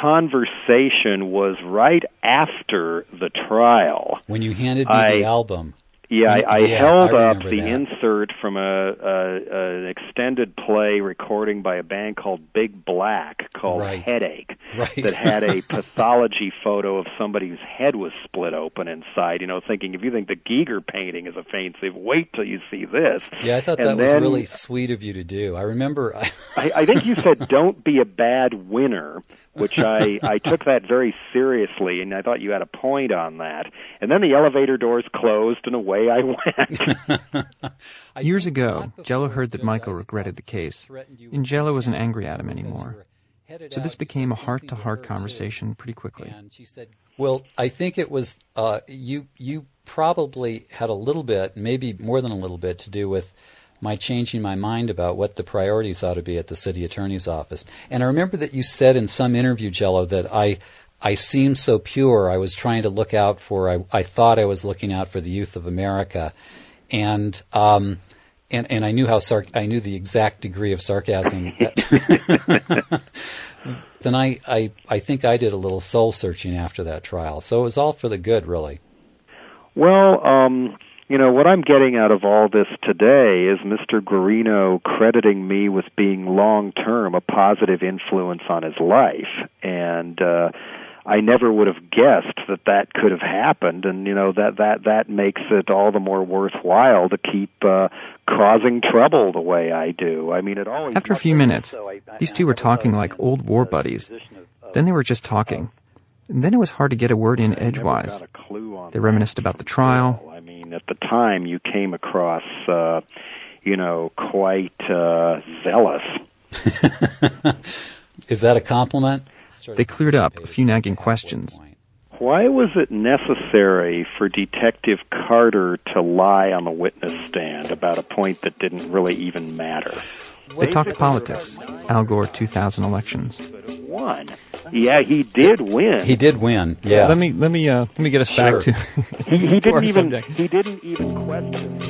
conversation was right after the trial. When you handed me I- the album. Yeah, I, I Yeah, held I up the that. insert from a, a an extended play recording by a band called Big Black called Right. Headache (laughs) Right. that had a (laughs) pathology photo of somebody whose head was split open inside. You know, thinking if you think the Giger painting is offensive, wait till you see this. Yeah, I thought And that was really sweet of you to do. I remember. I, (laughs) I, I think you said don't be a bad winner, which I, (laughs) I took that very seriously, and I thought you had a point on that. And then the elevator doors closed, and away I went. (laughs) Years ago, Jello heard that Michael regretted the case, and Jello wasn't angry at him anymore. So this became a heart to heart conversation pretty quickly. And she said, Well, I think it was uh, you. You probably had a little bit, maybe more than a little bit, to do with my changing my mind about what the priorities ought to be at the city attorney's office. And I remember that you said in some interview, Jello, that I I seemed so pure. I was trying to look out for. I I thought I was looking out for the youth of America, and um, and and I knew how sar- I knew the exact degree of sarcasm. That (laughs) (laughs) then I, I I think I did a little soul searching after that trial. So it was all for the good, really. Well, um, you know, what I'm getting out of all this today is Mr. Guarino crediting me with being long term a positive influence on his life. And, uh, I never would have guessed that that could have happened, and you know that that that makes it all the more worthwhile to keep uh, causing trouble the way I do. I mean, it always After a few minutes, these two were talking like old war buddies. Then they were just talking. And then it was hard to get a word in edgewise. They reminisced about the trial. I mean, at the time you came across, uh, you know, quite uh, zealous. (laughs) Is that a compliment? They cleared up a few nagging questions. Why was it necessary for Detective Carter to lie on the witness stand about a point that didn't really even matter? They talked politics, Al Gore 2000 elections. Won. Yeah, he did win. He did win. Yeah. Let me let me uh, let me get us Sure. back to, (laughs) He, he to our didn't even subject. he didn't even question.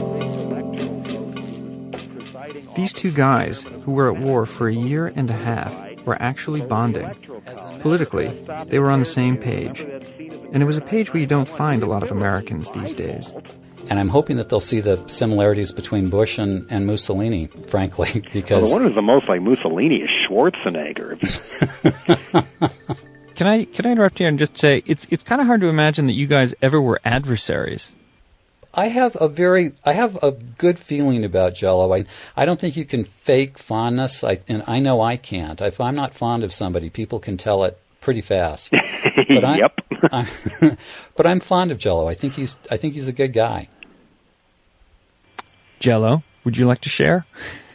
These two guys, who were at war for a year and a half, were actually bonding. Politically, they were on the same page. And it was a page where you don't find a lot of Americans these days. And I'm hoping that they'll see the similarities between Bush and, and Mussolini, frankly, (laughs) Well, because the one who's the most like Mussolini is Schwarzenegger. (laughs) Can I can I interrupt here and just say it's it's kind of hard to imagine that you guys ever were adversaries. I have a very, I have a good feeling about Jello. I, I don't think you can fake fondness, I, and I know I can't. If I'm not fond of somebody, people can tell it pretty fast. (laughs) But I, Yep. I'm, (laughs) but I'm fond of Jello. I think he's, I think he's a good guy. Jello, would you like to share?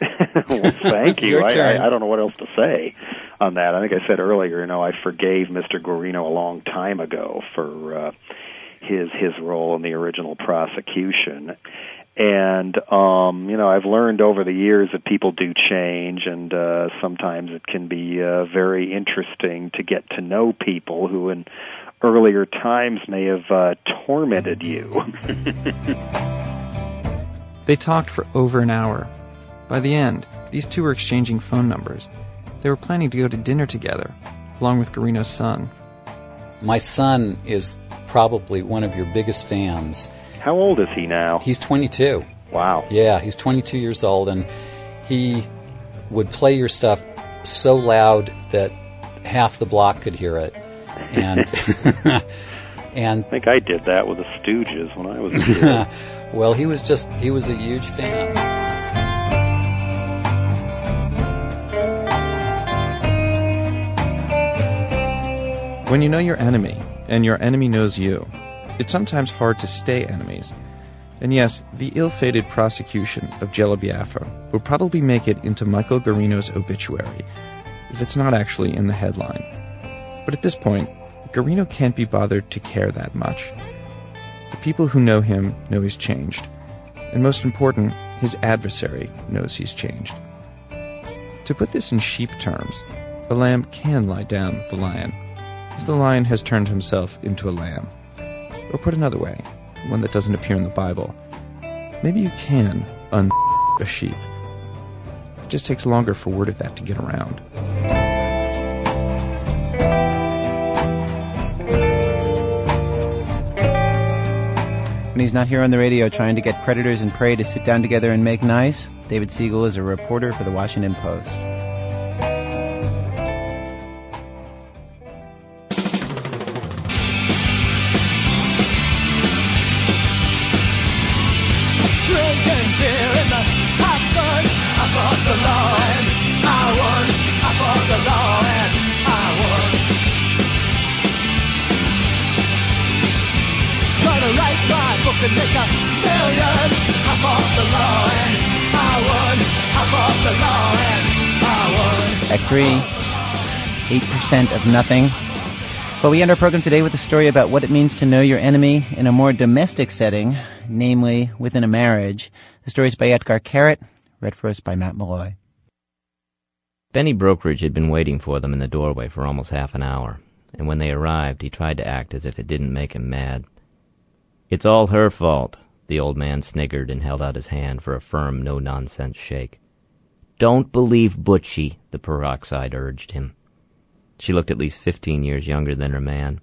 (laughs) well, thank you. Your I, turn. I, I don't know what else to say on that. I think I said earlier, you know, I forgave Mr. Guarino a long time ago for uh, his his role in the original prosecution. And um, you know, I've learned over the years that people do change, and uh, sometimes it can be uh, very interesting to get to know people who, in earlier times, may have uh, tormented you. (laughs) They talked for over an hour. By the end, these two were exchanging phone numbers. They were planning to go to dinner together, along with Guarino's son. My son is probably one of your biggest fans. How old is he now? He's 22. Wow. Yeah, he's 22 years old, and he would play your stuff so loud that half the block could hear it. And (laughs) and I think I did that with the Stooges when I was a kid. (laughs) well, he was just he was a huge fan. When you know your enemy, and your enemy knows you, it's sometimes hard to stay enemies. And yes, the ill fated prosecution of Jello Biafra will probably make it into Michael Guarino's obituary, if it's not actually in the headline. But at this point, Guarino can't be bothered to care that much. The people who know him know he's changed. And most important, his adversary knows he's changed. To put this in sheep terms, a lamb can lie down with the lion if the lion has turned himself into a lamb. Or put another way, one that doesn't appear in the Bible, maybe you can un a sheep. It just takes longer for word of that to get around. When he's not here on the radio trying to get predators and prey to sit down together and make nice, David Segal is a reporter for the Washington Post. 3, 8% of nothing. But we end our program today with a story about what it means to know your enemy in a more domestic setting, namely within a marriage. The story is by Etgar Keret, read for us by Matt Malloy. Benny Brokerage had been waiting for them in the doorway for almost half an hour, and when they arrived, he tried to act as if it didn't make him mad. It's all her fault, the old man sniggered and held out his hand for a firm, no nonsense shake. Don't believe Butchie, the peroxide urged him. She looked at least fifteen years younger than her man.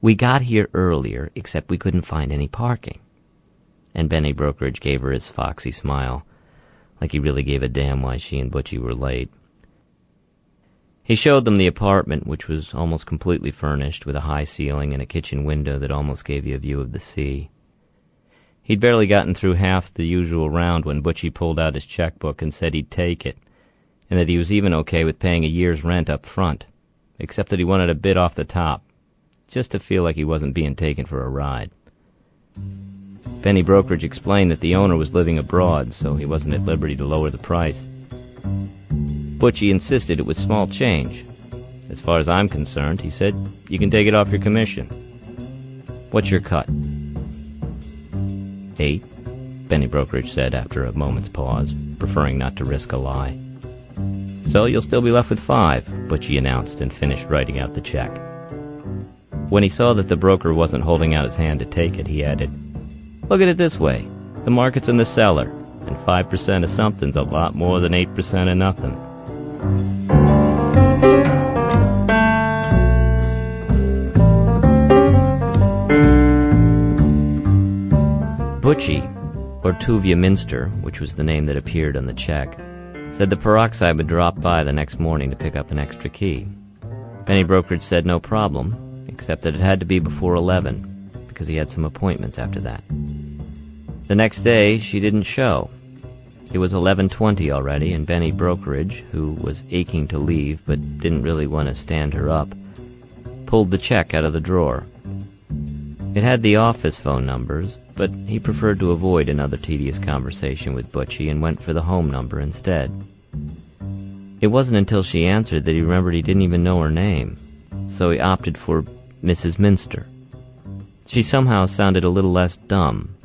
We got here earlier, except we couldn't find any parking. And Benny Brokerage gave her his foxy smile, like he really gave a damn why she and Butchie were late. He showed them the apartment, which was almost completely furnished, with a high ceiling and a kitchen window that almost gave you a view of the sea. He'd barely gotten through half the usual round when Butchie pulled out his checkbook and said he'd take it, and that he was even okay with paying a year's rent up front, except that he wanted a bit off the top, just to feel like he wasn't being taken for a ride. Benny Brokerage explained that the owner was living abroad, so he wasn't at liberty to lower the price. Butchie insisted it was small change. As far as I'm concerned, he said, you can take it off your commission. What's your cut? Eight, Benny Brokerage said after a moment's pause, preferring not to risk a lie. So you'll still be left with five, Butchie announced and finished writing out the check. When he saw that the broker wasn't holding out his hand to take it, he added, Look at it this way the market's in the cellar, and 5% of something's a lot more than 8% of nothing. Butchie, or Tuvia Minster, which was the name that appeared on the check, said the peroxide would drop by the next morning to pick up an extra key. Benny Brokerage said no problem, except that it had to be before 11, because he had some appointments after that. The next day, she didn't show. It was 11:20 already, and Benny Brokerage, who was aching to leave but didn't really want to stand her up, pulled the check out of the drawer. It had the office phone numbers, but he preferred to avoid another tedious conversation with Butchie and went for the home number instead. It wasn't until she answered that he remembered he didn't even know her name, so he opted for Mrs. Minster. She somehow sounded a little less dumb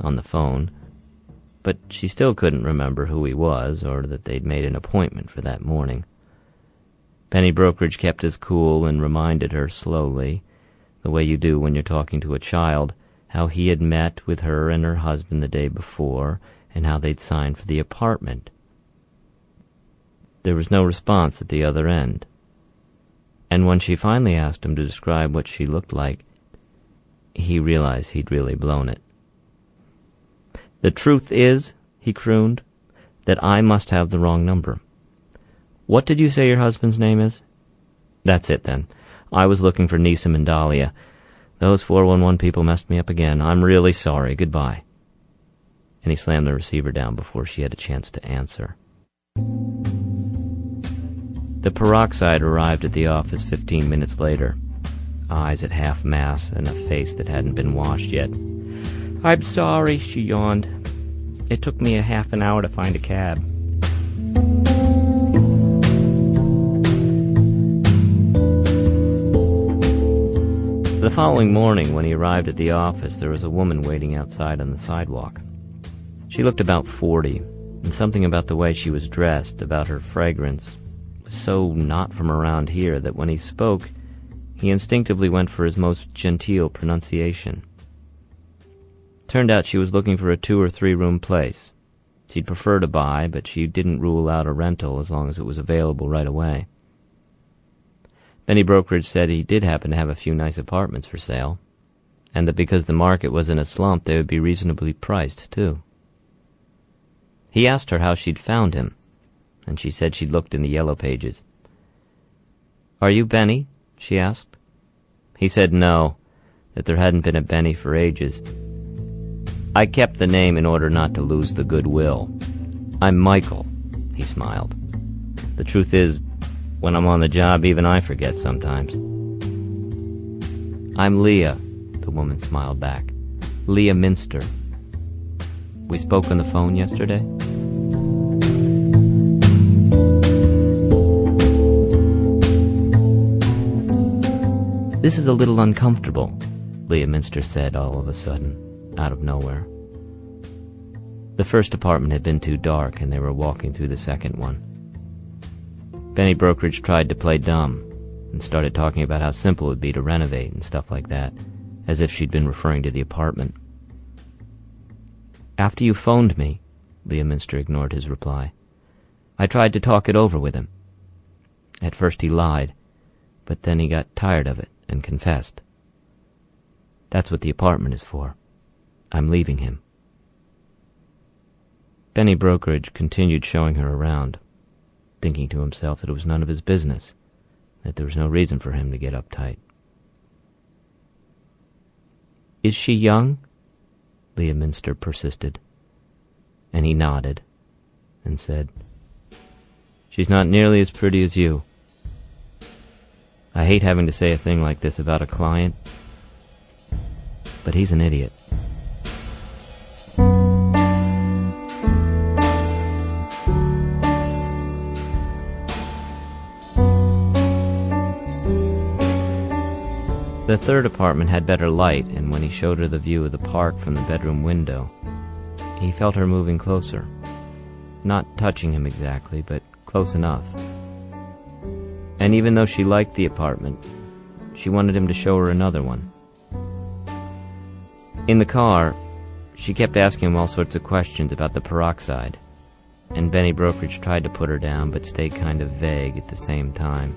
on the phone, but she still couldn't remember who he was or that they'd made an appointment for that morning. Benny Brokerage kept his cool and reminded her slowly, the way you do when you're talking to a child, how he had met with her and her husband the day before, and how they'd signed for the apartment. There was no response at the other end. And when she finally asked him to describe what she looked like, he realized he'd really blown it. The truth is, he crooned, that I must have the wrong number. What did you say your husband's name is? That's it, then. I was looking for Neeson and Dahlia. Those 411 people messed me up again. I'm really sorry. Goodbye. And he slammed the receiver down before she had a chance to answer. The peroxide arrived at the office 15 minutes later. Eyes at half mass and a face that hadn't been washed yet. I'm sorry, she yawned. It took me a half an hour to find a cab. The following morning, when he arrived at the office, there was a woman waiting outside on the sidewalk. She looked about forty, and something about the way she was dressed, about her fragrance, was so not from around here that when he spoke, he instinctively went for his most genteel pronunciation. Turned out she was looking for a two or three room place. She'd prefer to buy, but she didn't rule out a rental as long as it was available right away. Benny Brokerage said he did happen to have a few nice apartments for sale, and that because the market was in a slump, they would be reasonably priced, too. He asked her how she'd found him, and she said she'd looked in the yellow pages. Are you Benny? she asked. He said no, that there hadn't been a Benny for ages. I kept the name in order not to lose the goodwill. I'm Michael, he smiled. The truth is, when I'm on the job, even I forget sometimes. I'm Leah, the woman smiled back. Leah Minster. We spoke on the phone yesterday? This is a little uncomfortable, Leah Minster said all of a sudden, out of nowhere. The first apartment had been too dark, and they were walking through the second one. Benny Brokerage tried to play dumb and started talking about how simple it would be to renovate and stuff like that, as if she'd been referring to the apartment. After you phoned me, Leah Minster ignored his reply. I tried to talk it over with him. At first he lied, but then he got tired of it and confessed. That's what the apartment is for. I'm leaving him. Benny Brokerage continued showing her around, thinking to himself that it was none of his business, that there was no reason for him to get uptight. Is she young? Leah Minster persisted. And he nodded and said, She's not nearly as pretty as you. I hate having to say a thing like this about a client, but he's an idiot. The third apartment had better light, and when he showed her the view of the park from the bedroom window, he felt her moving closer. Not touching him exactly, but close enough. And even though she liked the apartment, she wanted him to show her another one. In the car, she kept asking him all sorts of questions about the peroxide, and Benny Brokerage tried to put her down but stayed kind of vague at the same time.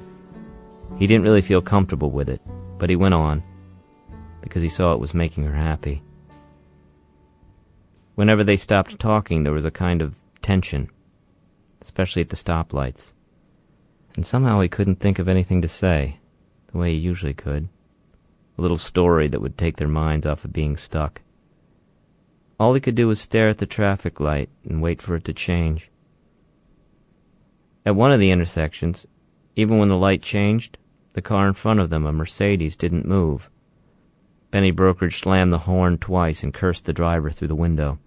He didn't really feel comfortable with it, but he went on, because he saw it was making her happy. Whenever they stopped talking, there was a kind of tension, especially at the stoplights. And somehow he couldn't think of anything to say, the way he usually could. A little story that would take their minds off of being stuck. All he could do was stare at the traffic light and wait for it to change. At one of the intersections, even when the light changed, the car in front of them, a Mercedes, didn't move. Benny Brokerage slammed the horn twice and cursed the driver through the window.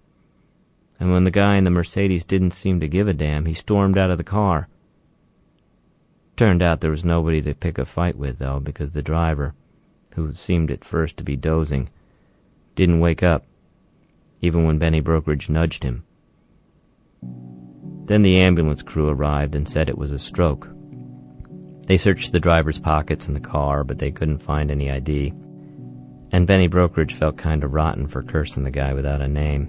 And when the guy in the Mercedes didn't seem to give a damn, he stormed out of the car. Turned out there was nobody to pick a fight with, though, because the driver, who seemed at first to be dozing, didn't wake up, even when Benny Brokerage nudged him. Then the ambulance crew arrived and said it was a stroke. They searched the driver's pockets in the car, but they couldn't find any ID. And Benny Brokerage felt kind of rotten for cursing the guy without a name.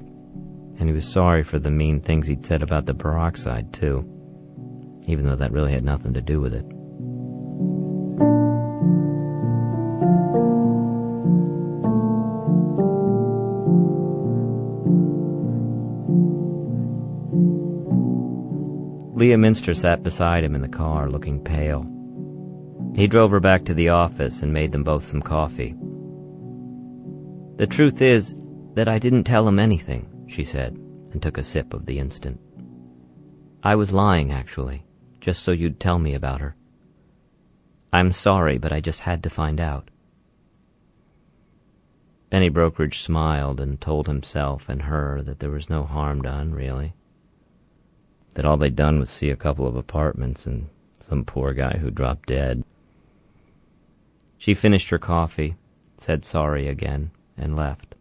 And he was sorry for the mean things he'd said about the peroxide, too, even though that really had nothing to do with it. Leah Minster sat beside him in the car, looking pale. He drove her back to the office and made them both some coffee. The truth is that I didn't tell him anything, she said, and took a sip of the instant. I was lying, actually, just so you'd tell me about her. I'm sorry, but I just had to find out. Benny Brokerage smiled and told himself and her that there was no harm done, really that all they'd done was see a couple of apartments and some poor guy who dropped dead. She finished her coffee, said sorry again, and left.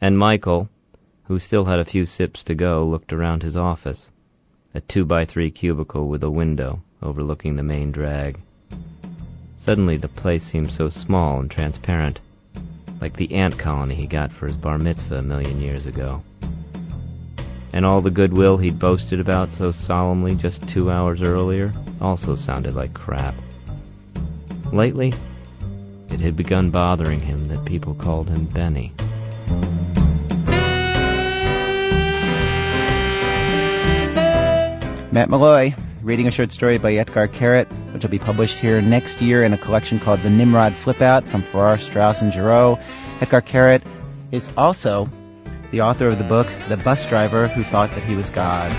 And Michael, who still had a few sips to go, looked around his office, a two by three cubicle with a window overlooking the main drag. Suddenly the place seemed so small and transparent, like the ant colony he got for his bar mitzvah a million years ago and all the goodwill he'd boasted about so solemnly just two hours earlier also sounded like crap. Lately, it had begun bothering him that people called him Benny. Matt Malloy, reading a short story by Etgar Keret, which will be published here next year in a collection called The Nimrod Flipout from Farrar, Straus, and Giroux. Etgar Keret is also the author of the book The Bus Driver Who Thought That He Was God.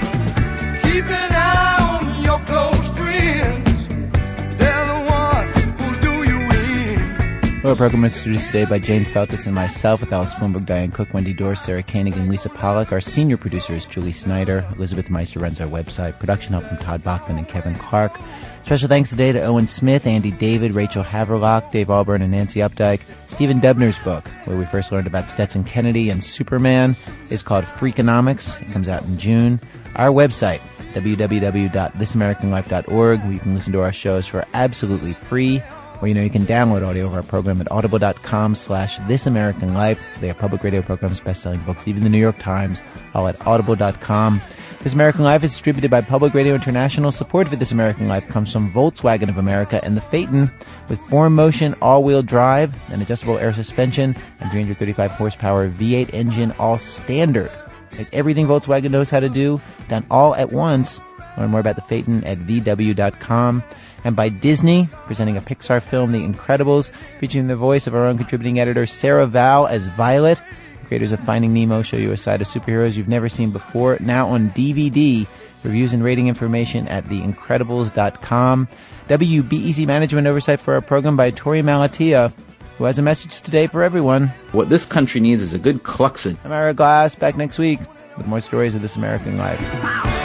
Our program is produced today by Jane Feltes and myself with Alex Blumberg, Diane Cook, Wendy Dorr, Sarah Koenig, and Lisa Pollak. Our senior producer is Julie Snyder. Elizabeth Meister runs our website. Production help from Todd Bachman and Kevin Clark. Special thanks today to Owen Smith, Andy David, Rachel Haverlock, Dave Alburn, and Nancy Updike. Stephen Dubner's book, where we first learned about Stetson Kennedy and Superman, is called Freakonomics. It comes out in June. Our website, www.thisamericanlife.org, where you can listen to our shows for absolutely free. Or, you know, you can download audio of our program at audible.com slash This American Life. They have public radio programs, best-selling books, even the New York Times, all at audible.com. This American Life is distributed by Public Radio International. Support for This American Life comes from Volkswagen of America and the Phaeton with four motion all-wheel drive and adjustable air suspension and 335 horsepower V8 engine all standard. It's everything Volkswagen knows how to do, done all at once. Learn more about the Phaeton at VW.com. And by Disney, presenting a Pixar film, The Incredibles, featuring the voice of our own contributing editor, Sarah Vowell as Violet, Creators of Finding Nemo show you a side of superheroes you've never seen before. Now on DVD. Reviews and rating information at theincredibles.com. WBEZ management oversight for our program by Torey Malatia, who has a message today for everyone. What this country needs is a good Kluxon. I'm Ira Glass, back next week with more stories of this American life.